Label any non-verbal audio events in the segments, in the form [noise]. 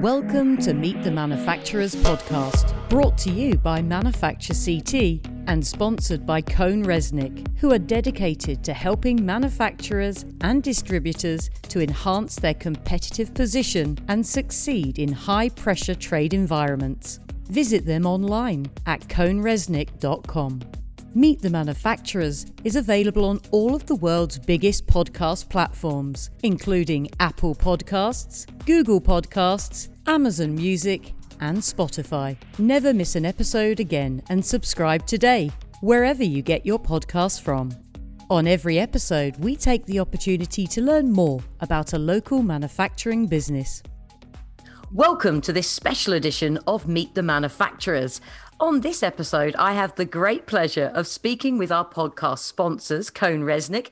Welcome to Meet the Manufacturers podcast, brought to you by Manufacture CT and sponsored by CohnReznick, who are dedicated to helping manufacturers and distributors to enhance their competitive position and succeed in high pressure trade environments. Visit them online at cohnreznick.com. Meet the Manufacturers is available on all of the world's biggest podcast platforms, including Apple Podcasts, Google Podcasts, Amazon Music, and Spotify. Never miss an episode again and subscribe today, wherever you get your podcasts from. On every episode, we take the opportunity to learn more about a local manufacturing business. Welcome to this special edition of Meet the Manufacturers. On this episode, I have the great pleasure of speaking with our podcast sponsors, CohnReznick,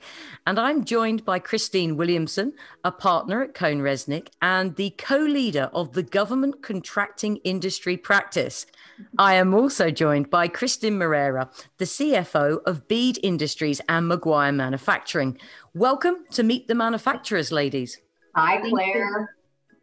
and I'm joined by Christine Williamson, a partner at CohnReznick and the co leader of the Government Contracting Industry Practice. I am also joined by Kristin Moreira, the CFO of Bead Industries and McGuire Manufacturing. Welcome to Meet the Manufacturers, ladies. Hi, Claire.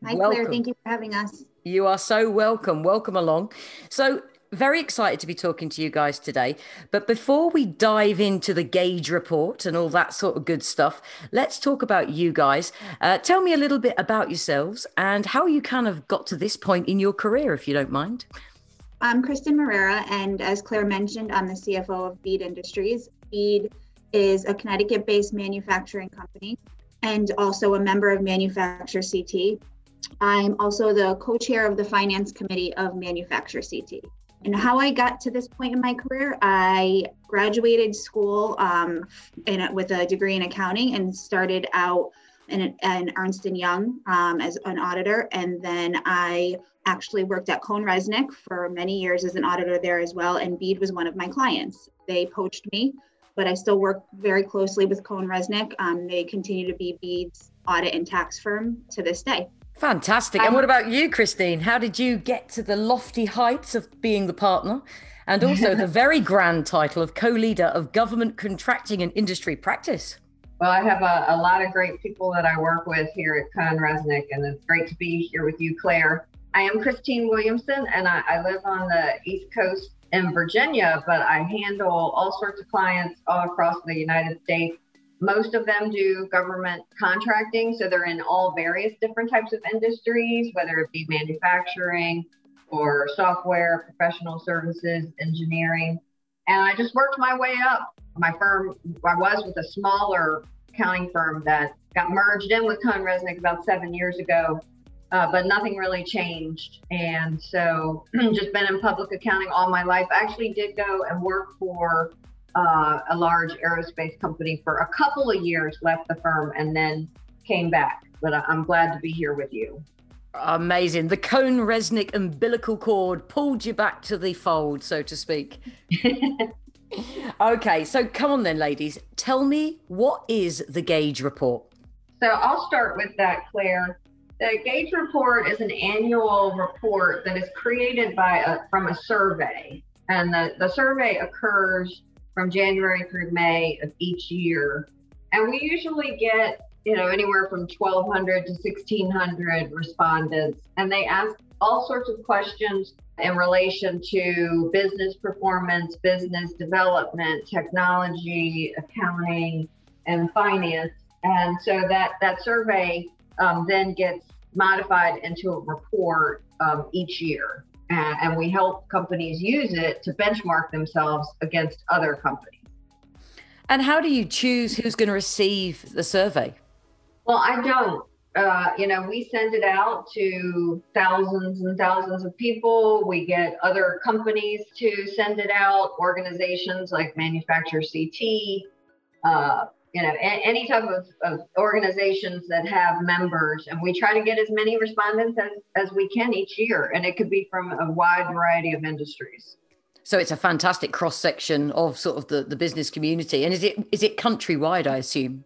Hi, welcome. Claire. Thank you for having us. You are so welcome. Welcome along. So, very excited to be talking to you guys today. But before we dive into the gauge report and all that sort of good stuff, let's talk about you guys. Uh, tell me a little bit about yourselves and how you kind of got to this point in your career, if you don't mind. I'm Kristen Moreira, and as Claire mentioned, I'm the CFO of Bead Industries. Bead is a Connecticut based manufacturing company and also a member of Manufacture CT. I'm also the co chair of the finance committee of Manufacture CT. And how I got to this point in my career, I graduated school um, in, with a degree in accounting and started out in, in Ernst & Young um, as an auditor. And then I actually worked at CohnReznick for many years as an auditor there as well. And Bead was one of my clients. They poached me, but I still work very closely with CohnReznick. Um, they continue to be Bead's audit and tax firm to this day. Fantastic. And what about you, Christine? How did you get to the lofty heights of being the partner and also the [laughs] very grand title of co leader of government contracting and industry practice? Well, I have a, a, lot of great people that I work with here at CohnReznick, and it's great to be here with you, Claire. I am Christine Williamson, and I, I live on the East Coast in Virginia, but I handle all sorts of clients all across the United States most of them do government contracting, so they're in all various different types of industries, whether it be manufacturing or software, professional services, engineering. And I just worked my way up. My firm, I was with a smaller accounting firm that got merged in with CohnReznick about seven years ago, uh, but nothing really changed. And so [clears throat] just been in public accounting all my life. I actually did go and work for uh, a large aerospace company for a couple of years, left the firm, and then came back. But I'm glad to be here with you. Amazing. The CohnReznick umbilical cord pulled you back to the fold, so to speak. [laughs] okay, so come on then, ladies. Tell me what is the gauge report? So I'll start with that, Claire. The gauge report is an annual report that is created by a, from a survey, and the, the survey occurs from January through May of each year. And we usually get, you know, anywhere from 1,200 to 1,600 respondents. And they ask all sorts of questions in relation to business performance, business development, technology, accounting, and finance. And so that, that survey um, then gets modified into a report um, each year and, and we help companies use it to benchmark themselves against other companies. And how do you choose who's going to receive the survey? Well, I don't. Uh, you know, we send it out to thousands and thousands of people. We get other companies to send it out, organizations like Manufacture CT, uh, you know, any type of, of organizations that have members. And we try to get as many respondents as, as we can each year. And it could be from a wide variety of industries. So it's a fantastic cross section of sort of the, the business community. And is it is it countrywide, I assume?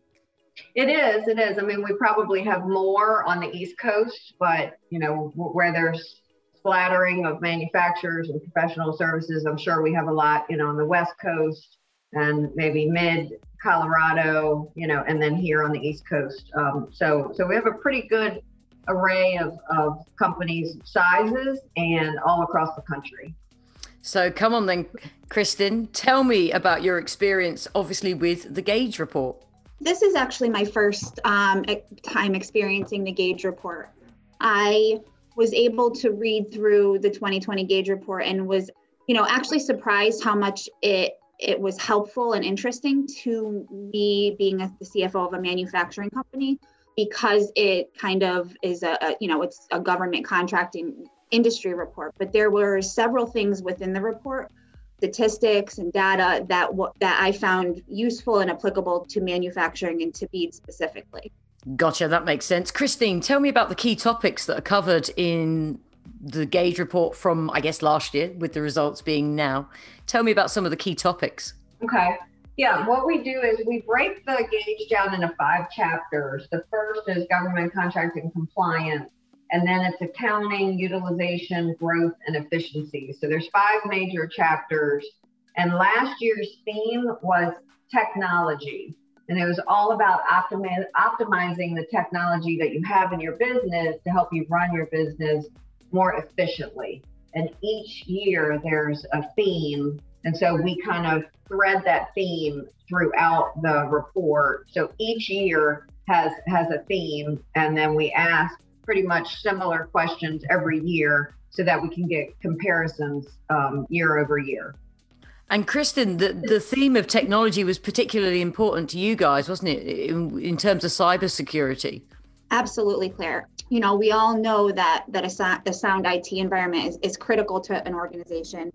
It is. It is. I mean, we probably have more on the East Coast, but you know, where there's splattering of manufacturers and professional services, I'm sure we have a lot, you know, on the West Coast and maybe mid Colorado, you know, and then here on the East Coast. Um, so, so we have a pretty good array of, of companies sizes and all across the country. So come on then, Kristen, tell me about your experience, obviously, with the Gauge report. This is actually my first um, time experiencing the Gauge report. I was able to read through the 2020 Gauge report and was, you know, actually surprised how much it it was helpful and interesting to me being a, the CFO of a manufacturing company because it kind of is a, a, you know it's a government contracting industry report but there were several things within the report statistics and data that that I found useful and applicable to manufacturing and to bead specifically. Gotcha, that makes sense. Christine, tell me about the key topics that are covered in the gauge report from I guess last year with the results being now. Tell me about some of the key topics. Okay. Yeah, what we do is we break the gauge down into five chapters. The first is government contracting compliance, and then it's accounting, utilization, growth, and efficiency. So there's five major chapters. And last year's theme was technology. And it was all about optimi- optimizing the technology that you have in your business to help you run your business more efficiently. And each year there's a theme and so we kind of thread that theme throughout the report. So each year has has a theme, and then we ask pretty much similar questions every year so that we can get comparisons um, year over year. And Kristen, the, the theme of technology was particularly important to you guys, wasn't it, in, in terms of cybersecurity? Absolutely, Claire. You know, we all know that that a, sound IT environment is, is critical to an organization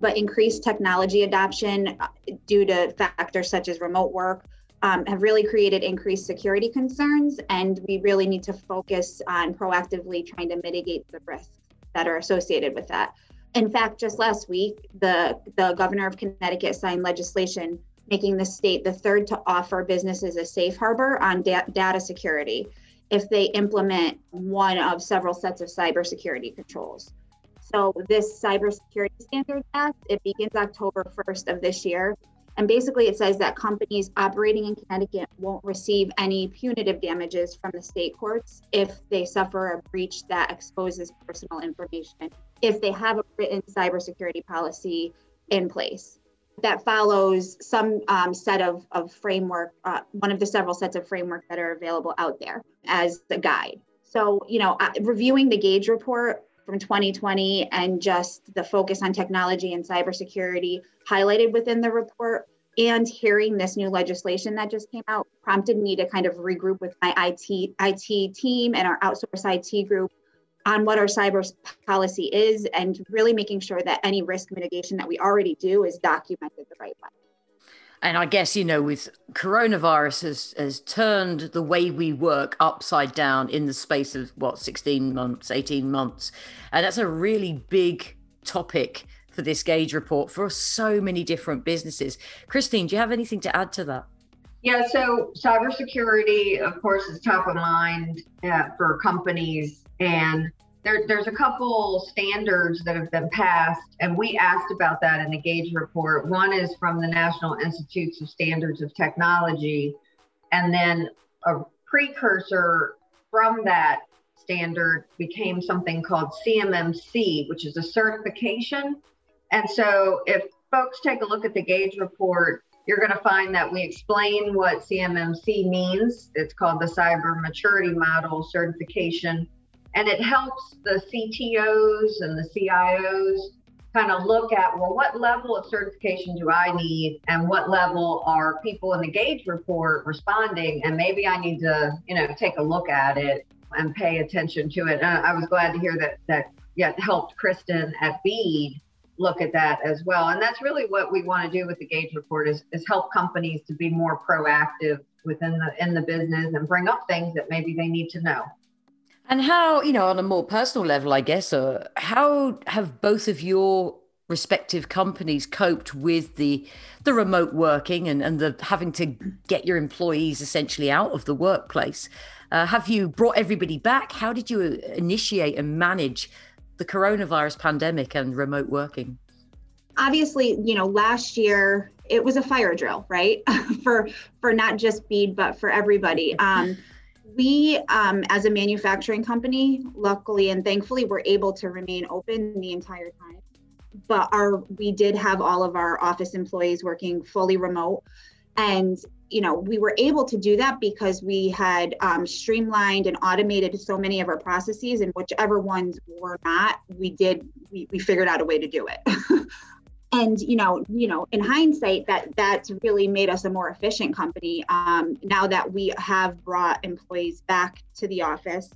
but increased technology adoption uh, due to factors such as remote work um, have really created increased security concerns. And we really need to focus on proactively trying to mitigate the risks that are associated with that. In fact, just last week, the, the governor of Connecticut signed legislation making the state the third to offer businesses a safe harbor on da- data security if they implement one of several sets of cybersecurity controls. So this Cybersecurity Standards Act, it begins October 1st of this year. And basically it says that companies operating in Connecticut won't receive any punitive damages from the state courts if they suffer a breach that exposes personal information, if they have a written cybersecurity policy in place. That follows some um, set of, of framework, uh, one of the several sets of framework that are available out there as the guide. So, you know, uh, reviewing the gauge report, from 2020 and just the focus on technology and cybersecurity highlighted within the report and hearing this new legislation that just came out prompted me to kind of regroup with my IT IT team and our outsourced IT group on what our cyber policy is and really making sure that any risk mitigation that we already do is documented the right way and I guess, you know, with coronavirus has, has turned the way we work upside down in the space of what, 16 months, 18 months. And that's a really big topic for this gauge report for so many different businesses. Christine, do you have anything to add to that? Yeah, so cybersecurity, of course, is top of mind uh, for companies. And there, there's a couple standards that have been passed, and we asked about that in the Gauge report. One is from the National Institutes of Standards of Technology, and then a precursor from that standard became something called CMMC, which is a certification. And so, if folks take a look at the Gauge report, you're going to find that we explain what CMMC means. It's called the Cyber Maturity Model Certification and it helps the CTOs and the CIOs kind of look at well what level of certification do i need? And what level are people in the gauge report responding? And maybe i need to you know take a look at it and pay attention to it. And i was glad to hear that that yeah helped kristen at bead look at that as well. And that's really what we want to do with the gauge report is, is help companies to be more proactive within the in the business and bring up things that maybe they need to know and how, you know, on a more personal level, I guess, uh, how have both of your respective companies coped with the the remote working and, and the having to get your employees essentially out of the workplace? Uh, have you brought everybody back? How did you initiate and manage the coronavirus pandemic and remote working? Obviously, you know, last year it was a fire drill, right? [laughs] for for not just Bead, but for everybody. Um, we, um, as a manufacturing company, luckily and thankfully, were able to remain open the entire time. But our we did have all of our office employees working fully remote, and you know we were able to do that because we had um, streamlined and automated so many of our processes, and whichever ones were not, we did we, we figured out a way to do it. [laughs] and you know you know in hindsight that that's really made us a more efficient company um, now that we have brought employees back to the office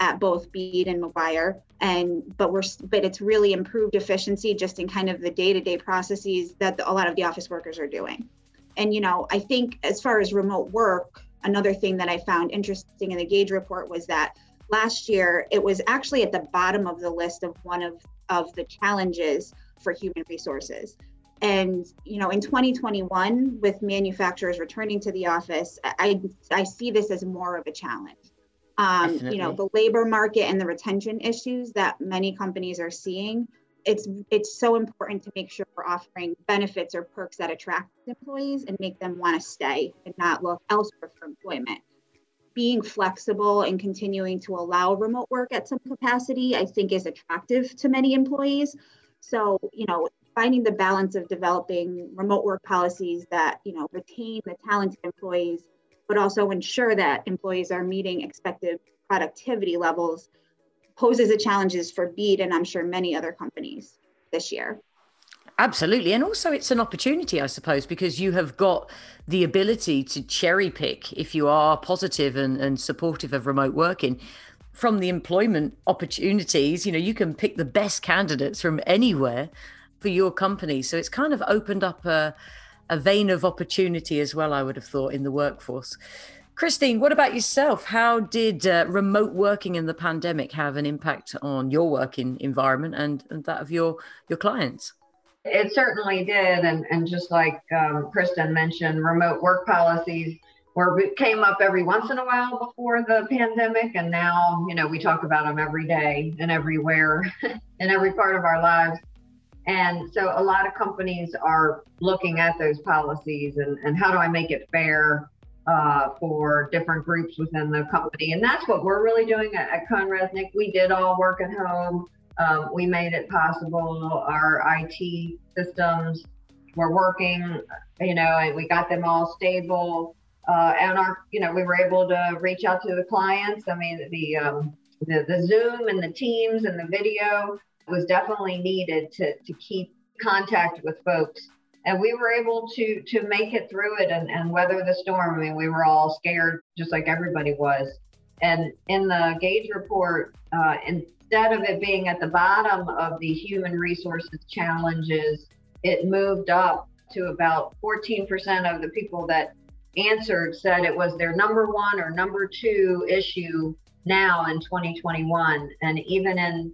at both Bead and McGuire and but we're but it's really improved efficiency just in kind of the day-to-day processes that the, a lot of the office workers are doing. And you know i think as far as remote work another thing that i found interesting in the gauge report was that last year it was actually at the bottom of the list of one of of the challenges for human resources. And you know, in 2021, with manufacturers returning to the office, I I see this as more of a challenge. Um, you know, the labor market and the retention issues that many companies are seeing. It's it's so important to make sure we're offering benefits or perks that attract employees and make them want to stay and not look elsewhere for employment. Being flexible and continuing to allow remote work at some capacity, I think, is attractive to many employees. So, you know, finding the balance of developing remote work policies that, you know, retain the talented employees, but also ensure that employees are meeting expected productivity levels poses a challenges for Bead and I'm sure many other companies this year. Absolutely. And also, it's an opportunity, I suppose, because you have got the ability to cherry pick if you are positive and, and supportive of remote working from the employment opportunities, you know, you can pick the best candidates from anywhere for your company. So it's kind of opened up a, a vein of opportunity as well, I would have thought, in the workforce. Christine, what about yourself? How did uh, remote working in the pandemic have an impact on your working environment and, and that of your, your clients? It certainly did. And, and just like um, Kristen mentioned, remote work policies where it came up every once in a while before the pandemic and now you know we talk about them every day and everywhere [laughs] in every part of our lives. And so a lot of companies are looking at those policies and, and how do i make it fair uh, for different groups within the company. And that's what we're really doing at, at CohnReznick we did all work at home. Um, we made it possible. Our it systems were working you know and we got them all stable uh, and our, you know, we were able to reach out to the clients. I mean, the, um, the, the Zoom and the Teams and the video was definitely needed to, to keep contact with folks. And we were able to to make it through it and, and weather the storm. I mean, we were all scared, just like everybody was. And in the Gauge report, uh, instead of it being at the bottom of the human resources challenges, it moved up to about 14% of the people that answered said it was their number one or number two issue now in 2021. And even in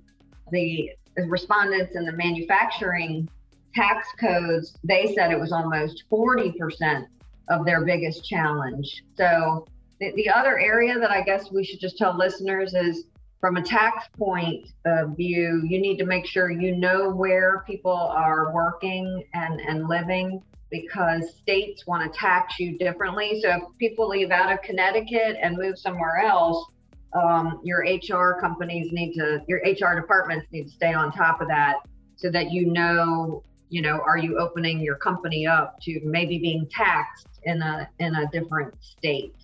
the respondents in the manufacturing tax codes, they said it was almost 40% of their biggest challenge. So the, the other area that I guess we should just tell listeners is from a tax point of view, you need to make sure you know where people are working and, and living because states want to tax you differently. So if people leave out of Connecticut and move somewhere else, um, your HR companies need to, your HR departments need to stay on top of that so that you know, you know, are you opening your company up to maybe being taxed in a in a different state?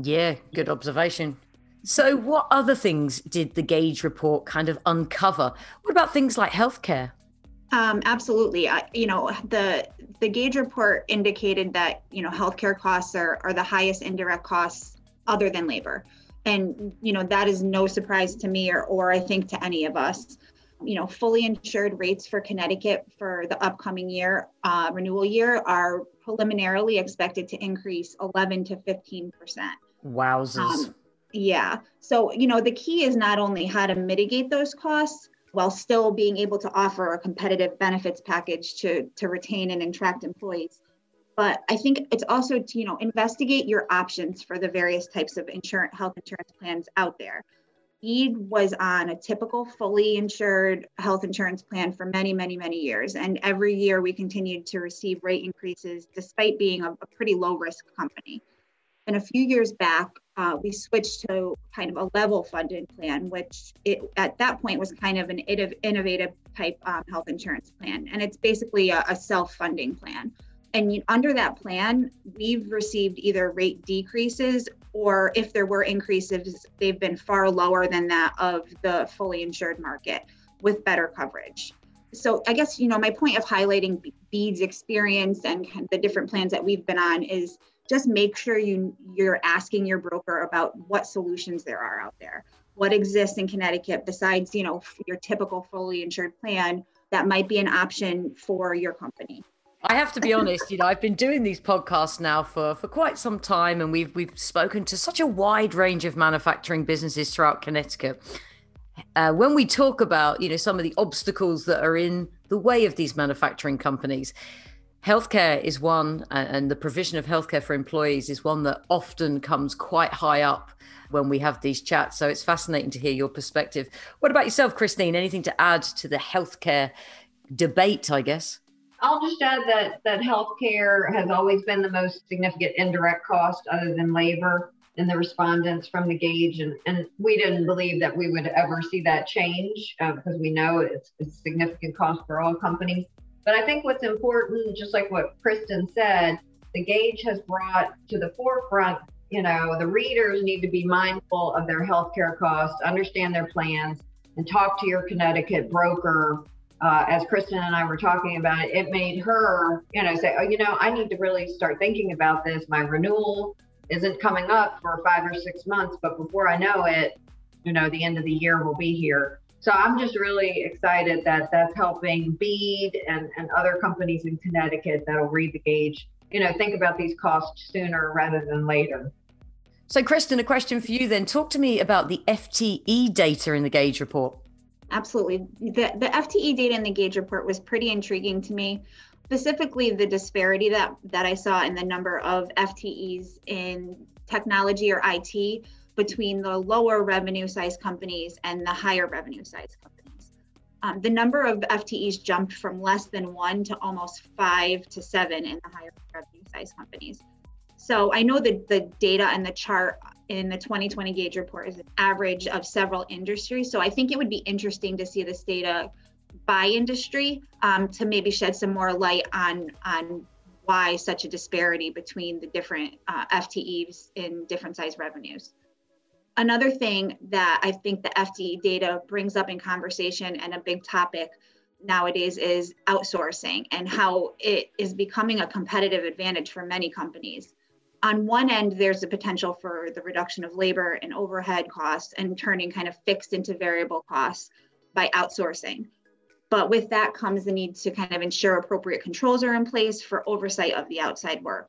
Yeah, good observation. So, what other things did the Gauge report kind of uncover? What about things like healthcare? Um, absolutely. I, you know, the the Gauge report indicated that you know healthcare costs are are the highest indirect costs other than labor, and you know that is no surprise to me or or I think to any of us. You know, fully insured rates for Connecticut for the upcoming year, uh, renewal year, are preliminarily expected to increase 11 to 15 percent. Wowzers. Um, yeah. So, you know, the key is not only how to mitigate those costs, while still being able to offer a competitive benefits package to, to retain and attract employees. But I think it's also to, you know, investigate your options for the various types of insurance, health insurance plans out there. Bead was on a typical fully insured health insurance plan for many, many, many years. And every year we continued to receive rate increases despite being a, a pretty low risk company. And a few years back, uh, we switched to kind of a level funded plan, which it, at that point was kind of an innovative type um, health insurance plan. And it's basically a, a self funding plan. And under that plan, we've received either rate decreases or if there were increases, they've been far lower than that of the fully insured market with better coverage. So I guess, you know, my point of highlighting Bead's experience and the different plans that we've been on is just make sure you you're asking your broker about what solutions there are out there. What exists in Connecticut besides, you know, your typical fully insured plan that might be an option for your company. I have to be honest, you know, I've been doing these podcasts now for for quite some time, and we've we've spoken to such a wide range of manufacturing businesses throughout Connecticut. Uh, when we talk about, you know, some of the obstacles that are in the way of these manufacturing companies, healthcare is one, and the provision of healthcare for employees is one that often comes quite high up when we have these chats. So it's fascinating to hear your perspective. What about yourself, Christine? Anything to add to the healthcare debate? I guess. I'll just add that that healthcare has always been the most significant indirect cost other than labor in the respondents from the gauge. And, and we didn't believe that we would ever see that change uh, because we know it's, it's a significant cost for all companies. But I think what's important, just like what Kristen said, the gauge has brought to the forefront, you know, the readers need to be mindful of their healthcare costs, understand their plans, and talk to your Connecticut broker uh, as Kristen and I were talking about it, it made her, you know, say, oh, you know, I need to really start thinking about this. My renewal isn't coming up for five or six months, but before I know it, you know, the end of the year will be here. So I'm just really excited that that's helping Bead and, and other companies in Connecticut that'll read the gauge, you know, think about these costs sooner rather than later. So, Kristen, a question for you then. Talk to me about the FTE data in the gauge report. Absolutely. The, the FTE data in the Gauge report was pretty intriguing to me, specifically the disparity that, that I saw in the number of FTEs in technology or IT between the lower revenue size companies and the higher revenue size companies. Um, the number of FTEs jumped from less than one to almost five to seven in the higher revenue size companies. So I know that the data and the chart in the 2020 Gauge report is an average of several industries. So I think it would be interesting to see this data by industry um, to maybe shed some more light on on why such a disparity between the different uh, FTEs in different size revenues. Another thing that I think the FTE data brings up in conversation and a big topic nowadays is outsourcing and how it is becoming a competitive advantage for many companies on one end, there's the potential for the reduction of labor and overhead costs and turning kind of fixed into variable costs by outsourcing. But with that comes the need to kind of ensure appropriate controls are in place for oversight of the outside work.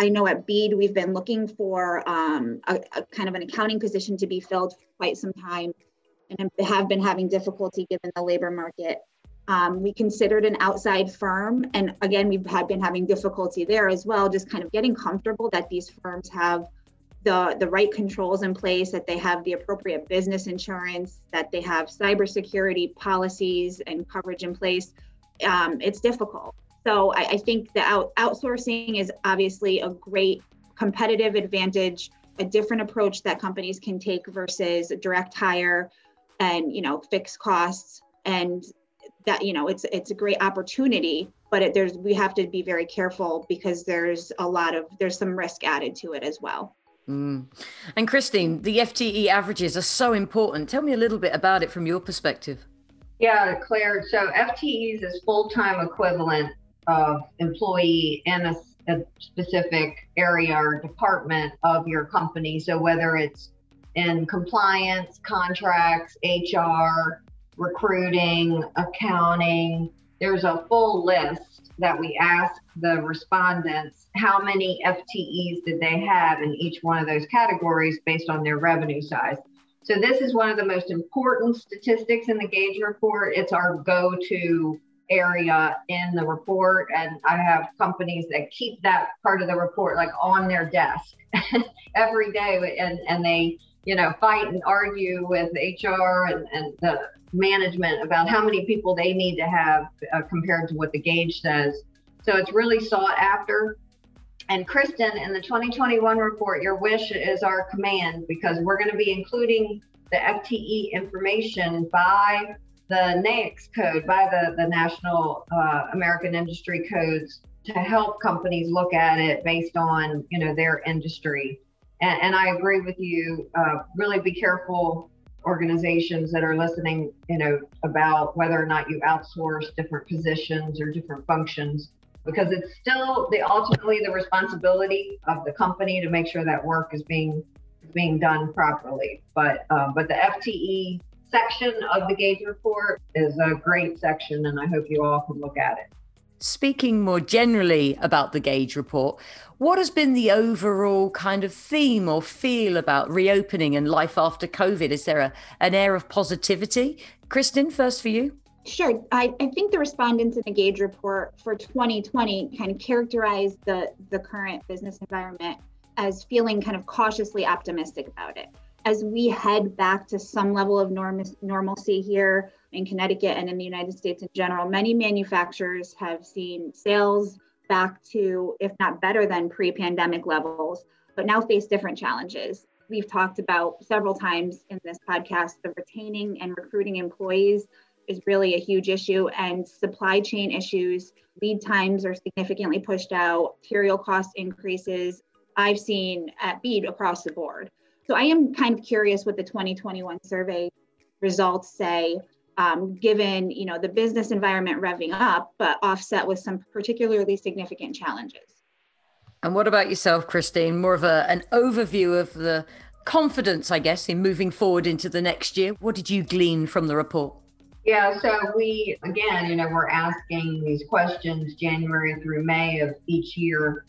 I know at Bead, we've been looking for um, a, a kind of an accounting position to be filled for quite some time and have been having difficulty given the labor market. Um, we considered an outside firm, and again, we've had been having difficulty there as well, just kind of getting comfortable that these firms have the the right controls in place, that they have the appropriate business insurance, that they have cybersecurity policies and coverage in place. Um, it's difficult. So I, I think the out, outsourcing is obviously a great competitive advantage, a different approach that companies can take versus direct hire and you know fixed costs. And that you know it's it's a great opportunity but it, there's we have to be very careful because there's a lot of there's some risk added to it as well. Mm. and christine the fte averages are so important. Tell me a little bit about it from your perspective. Yeah claire so ftes is full-time equivalent of employee in a, a specific area or department of your company so whether it's in compliance contracts hr recruiting, accounting. There's a full list that we ask the respondents how many FTEs did they have in each one of those categories based on their revenue size. So, this is one of the most important statistics in the Gauge report. It's our go to area in the report. And I have companies that keep that part of the report like on their desk [laughs] every day and, and they you know, fight and argue with HR and, and the management about how many people they need to have uh, compared to what the gauge says. So it's really sought after. And Kristen, in the 2021 report, your wish is our command because we're going to be including the FTE information by the NAICS code, by the, the National uh, American Industry Codes to help companies look at it based on, you know, their industry. And, and I agree with you. Uh, really be careful organizations that are listening, you know, about whether or not you outsource different positions or different functions because it's still the ultimately the responsibility of the company to make sure that work is being being done properly. But um, but the FTE section of the Gauge report is a great section, and I hope you all can look at it. Speaking more generally about the Gauge report, what has been the overall kind of theme or feel about reopening and life after COVID? Is there a, an air of positivity? Kristen, first for you. Sure. I, I think the respondents in the Gauge report for 2020 kind of characterized the, the current business environment as feeling kind of cautiously optimistic about it. As we head back to some level of norm- normalcy here in Connecticut and in the United States in general, many manufacturers have seen sales back to, if not better than pre pandemic levels, but now face different challenges. We've talked about several times in this podcast the retaining and recruiting employees is really a huge issue and supply chain issues lead times are significantly pushed out material cost increases i've seen at bead across the board so i am kind of curious what the 2021 survey results say um, given you know the business environment revving up but offset with some particularly significant challenges. And what about yourself christine? More of a, an overview of the confidence i guess in moving forward into the next year. What did you glean from the report? Yeah, so we, again, you know, we're asking these questions January through May of each year.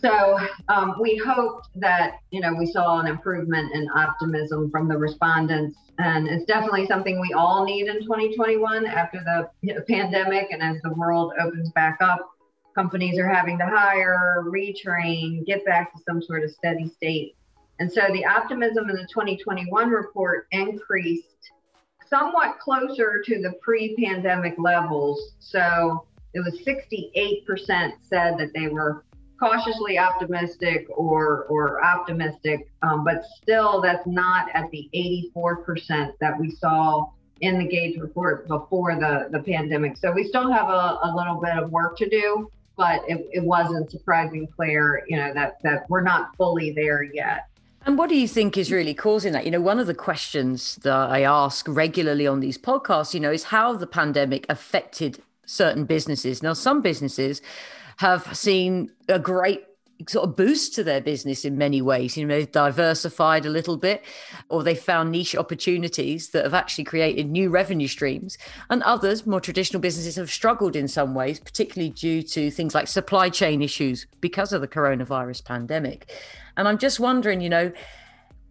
So um, we hoped that, you know, we saw an improvement in optimism from the respondents. And it's definitely something we all need in 2021 after the pandemic and as the world opens back up. Companies are having to hire, retrain, get back to some sort of steady state. And so the optimism in the 2021 report increased somewhat closer to the pre-pandemic levels. So it was 68% said that they were cautiously optimistic or or optimistic, um, but still that's not at the 84% that we saw in the Gauge report before the, the pandemic. So we still have a, a little bit of work to do, but it, it wasn't surprising, Claire, you know, that that we're not fully there yet. And what do you think is really causing that? You know, one of the questions that I ask regularly on these podcasts, you know, is how the pandemic affected certain businesses. Now, some businesses have seen a great sort of boost to their business in many ways. You know, they've diversified a little bit, or they found niche opportunities that have actually created new revenue streams. And others, more traditional businesses, have struggled in some ways, particularly due to things like supply chain issues because of the coronavirus pandemic. And I'm just wondering, you know,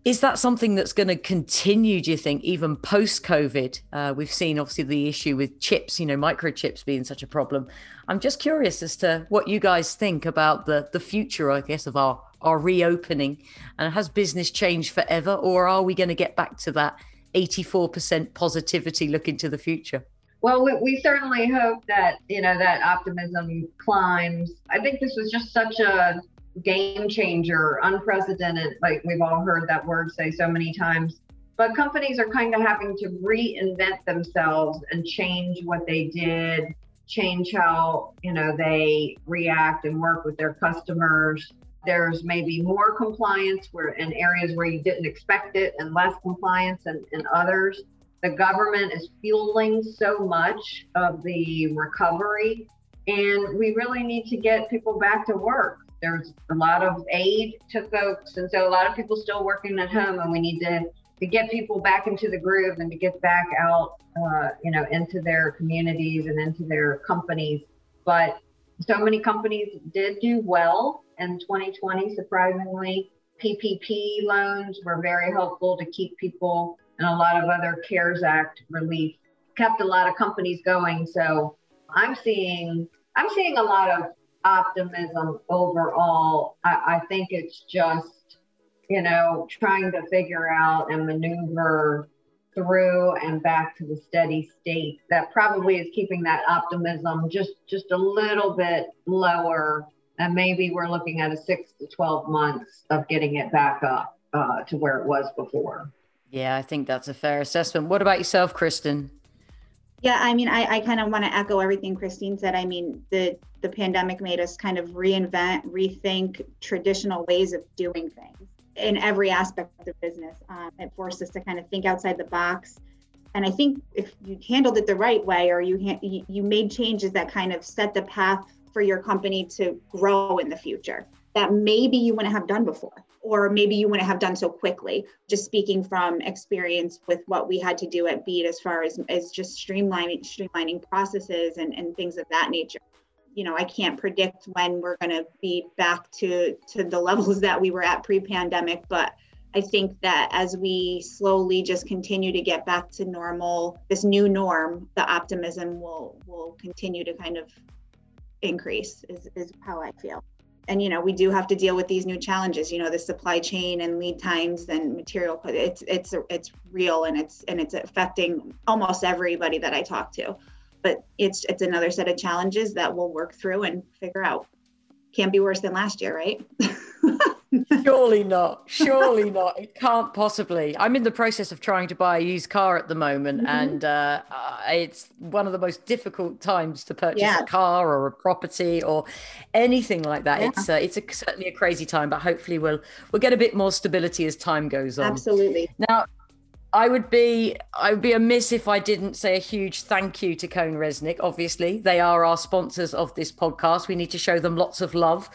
is that something that's going to continue, do you think, even post COVID? Uh, we've seen obviously the issue with chips, you know, microchips being such a problem. I'm just curious as to what you guys think about the, the future, I guess, of our, our reopening. And has business changed forever, or are we going to get back to that 84% positivity look into the future? Well, we, we, certainly hope that, you know, that optimism climbs. I think this was just such a game changer, unprecedented. Like we've all heard that word say so many times. But companies are kind of having to reinvent themselves and change what they did, change how you know they react and work with their customers. There's maybe more compliance where in areas where you didn't expect it, and less compliance in, in others. The government is fueling so much of the recovery, and we really need to get people back to work there's a lot of aid to folks, and so a lot of people still working at home, and we need to to get people back into the groove and to get back out, uh, you know, into their communities and into their companies. But so many companies did do well in 2020, surprisingly. PPP loans were very helpful to keep people and a lot of other CARES Act relief kept a lot of companies going. So I'm seeing I'm seeing a lot of optimism overall. I, I think it's just you know, trying to figure out and maneuver through and back to the steady state that probably is keeping that optimism just just a little bit lower. And maybe we're looking at a six to 12 months of getting it back up uh, to where it was before. Yeah i think that's a fair assessment. What about yourself kristen? Yeah i mean i, I kind of want to echo everything christine said. I mean the the pandemic made us kind of reinvent rethink traditional ways of doing things in every aspect of the business. Um, it forced us to kind of think outside the box. And I think if you handled it the right way, or you ha- you made changes that kind of set the path for your company to grow in the future, that maybe you wouldn't have done before, or maybe you wouldn't have done so quickly. Just speaking from experience with what we had to do at Bead, as far as as just streamlining streamlining processes and, and things of that nature you know, I can't predict when we're going to be back to to the levels [laughs] that we were at pre-pandemic, but I think that as we slowly just continue to get back to normal, this new norm, the optimism will will continue to kind of increase is, is how I feel. And you know, we do have to deal with these new challenges, you know, the supply chain and lead times and material it's it's it's real and it's and it's affecting almost everybody that I talk to but it's it's another set of challenges that we'll work through and figure out. Can't be worse than last year, right? [laughs] Surely not. Surely not. It can't possibly. I'm in the process of trying to buy a used car at the moment, mm-hmm. and uh, it's one of the most difficult times to purchase yeah. a car or a property or anything like that. Yeah. It's uh, it's a, certainly a crazy time, but hopefully we'll we'll get a bit more stability as time goes on. Absolutely. Now, I would be I would be amiss if I didn't say a huge thank you to CohnReznick. Obviously, they are our sponsors of this podcast. We need to show them lots of love.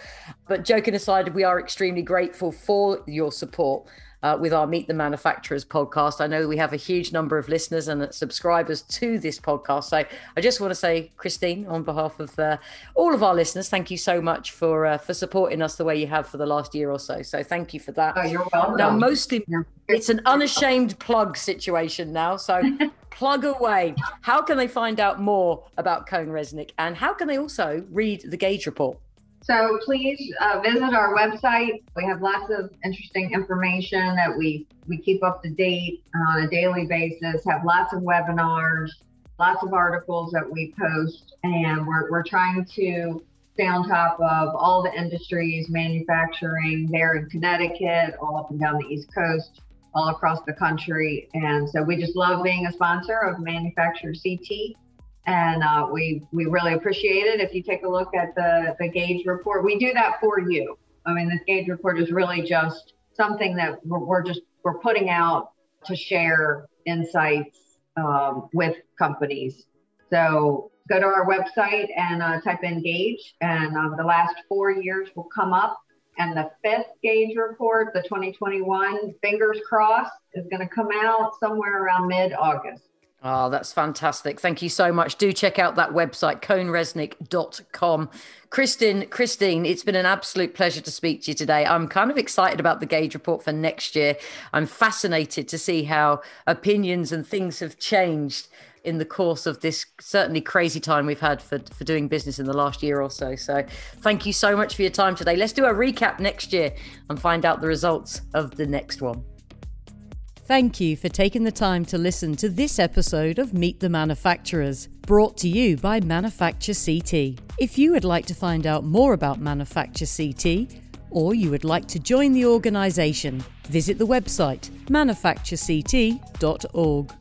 But joking aside, we are extremely grateful for your support uh, with our Meet the Manufacturers podcast. I know we have a huge number of listeners and subscribers to this podcast. So I just want to say, Christine, on behalf of uh, all of our listeners, thank you so much for uh, for supporting us the way you have for the last year or so. So thank you for that. Oh, you're welcome. Now, mostly it's an unashamed plug situation now. So [laughs] plug away. How can they find out more about CohnReznick and how can they also read the gauge report? So please uh, visit our website. We have lots of interesting information that we we keep up to date on a daily basis. Have lots of webinars, lots of articles that we post, and we're we're trying to stay on top of all the industries, manufacturing there in Connecticut, all up and down the East Coast, all across the country. And so we just love being a sponsor of Manufacturer CT and uh, we we really appreciate it if you take a look at the the gauge report. We do that for you. I mean, this gauge report is really just something that we're, we're just we're putting out to share insights um, with companies. So go to our website and uh, type in gauge, and um, the last four years will come up. And the fifth gauge report, the 2021, fingers crossed, is going to come out somewhere around mid August. Oh, that's fantastic. Thank you so much. Do check out that website, cohnreznick.com. Kristen, Christine, it's been an absolute pleasure to speak to you today. I'm kind of excited about the gauge report for next year. I'm fascinated to see how opinions and things have changed in the course of this certainly crazy time we've had for, for doing business in the last year or so. So thank you so much for your time today. Let's do a recap next year and find out the results of the next one. Thank you for taking the time to listen to this episode of Meet the Manufacturers, brought to you by Manufacture CT. If you would like to find out more about Manufacture CT, or you would like to join the organisation, visit the website manufacturect.org.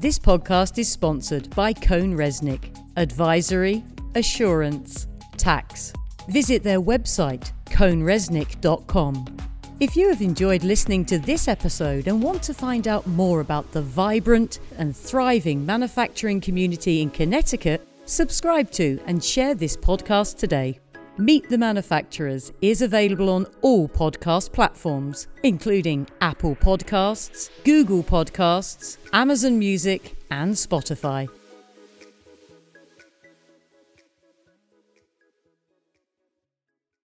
This podcast is sponsored by CohnReznick, Advisory, Assurance, Tax. Visit their website, cohnreznick.com. If you have enjoyed listening to this episode and want to find out more about the vibrant and thriving manufacturing community in Connecticut, subscribe to and share this podcast today. Meet the Manufacturers is available on all podcast platforms, including Apple Podcasts, Google Podcasts, Amazon Music, and Spotify.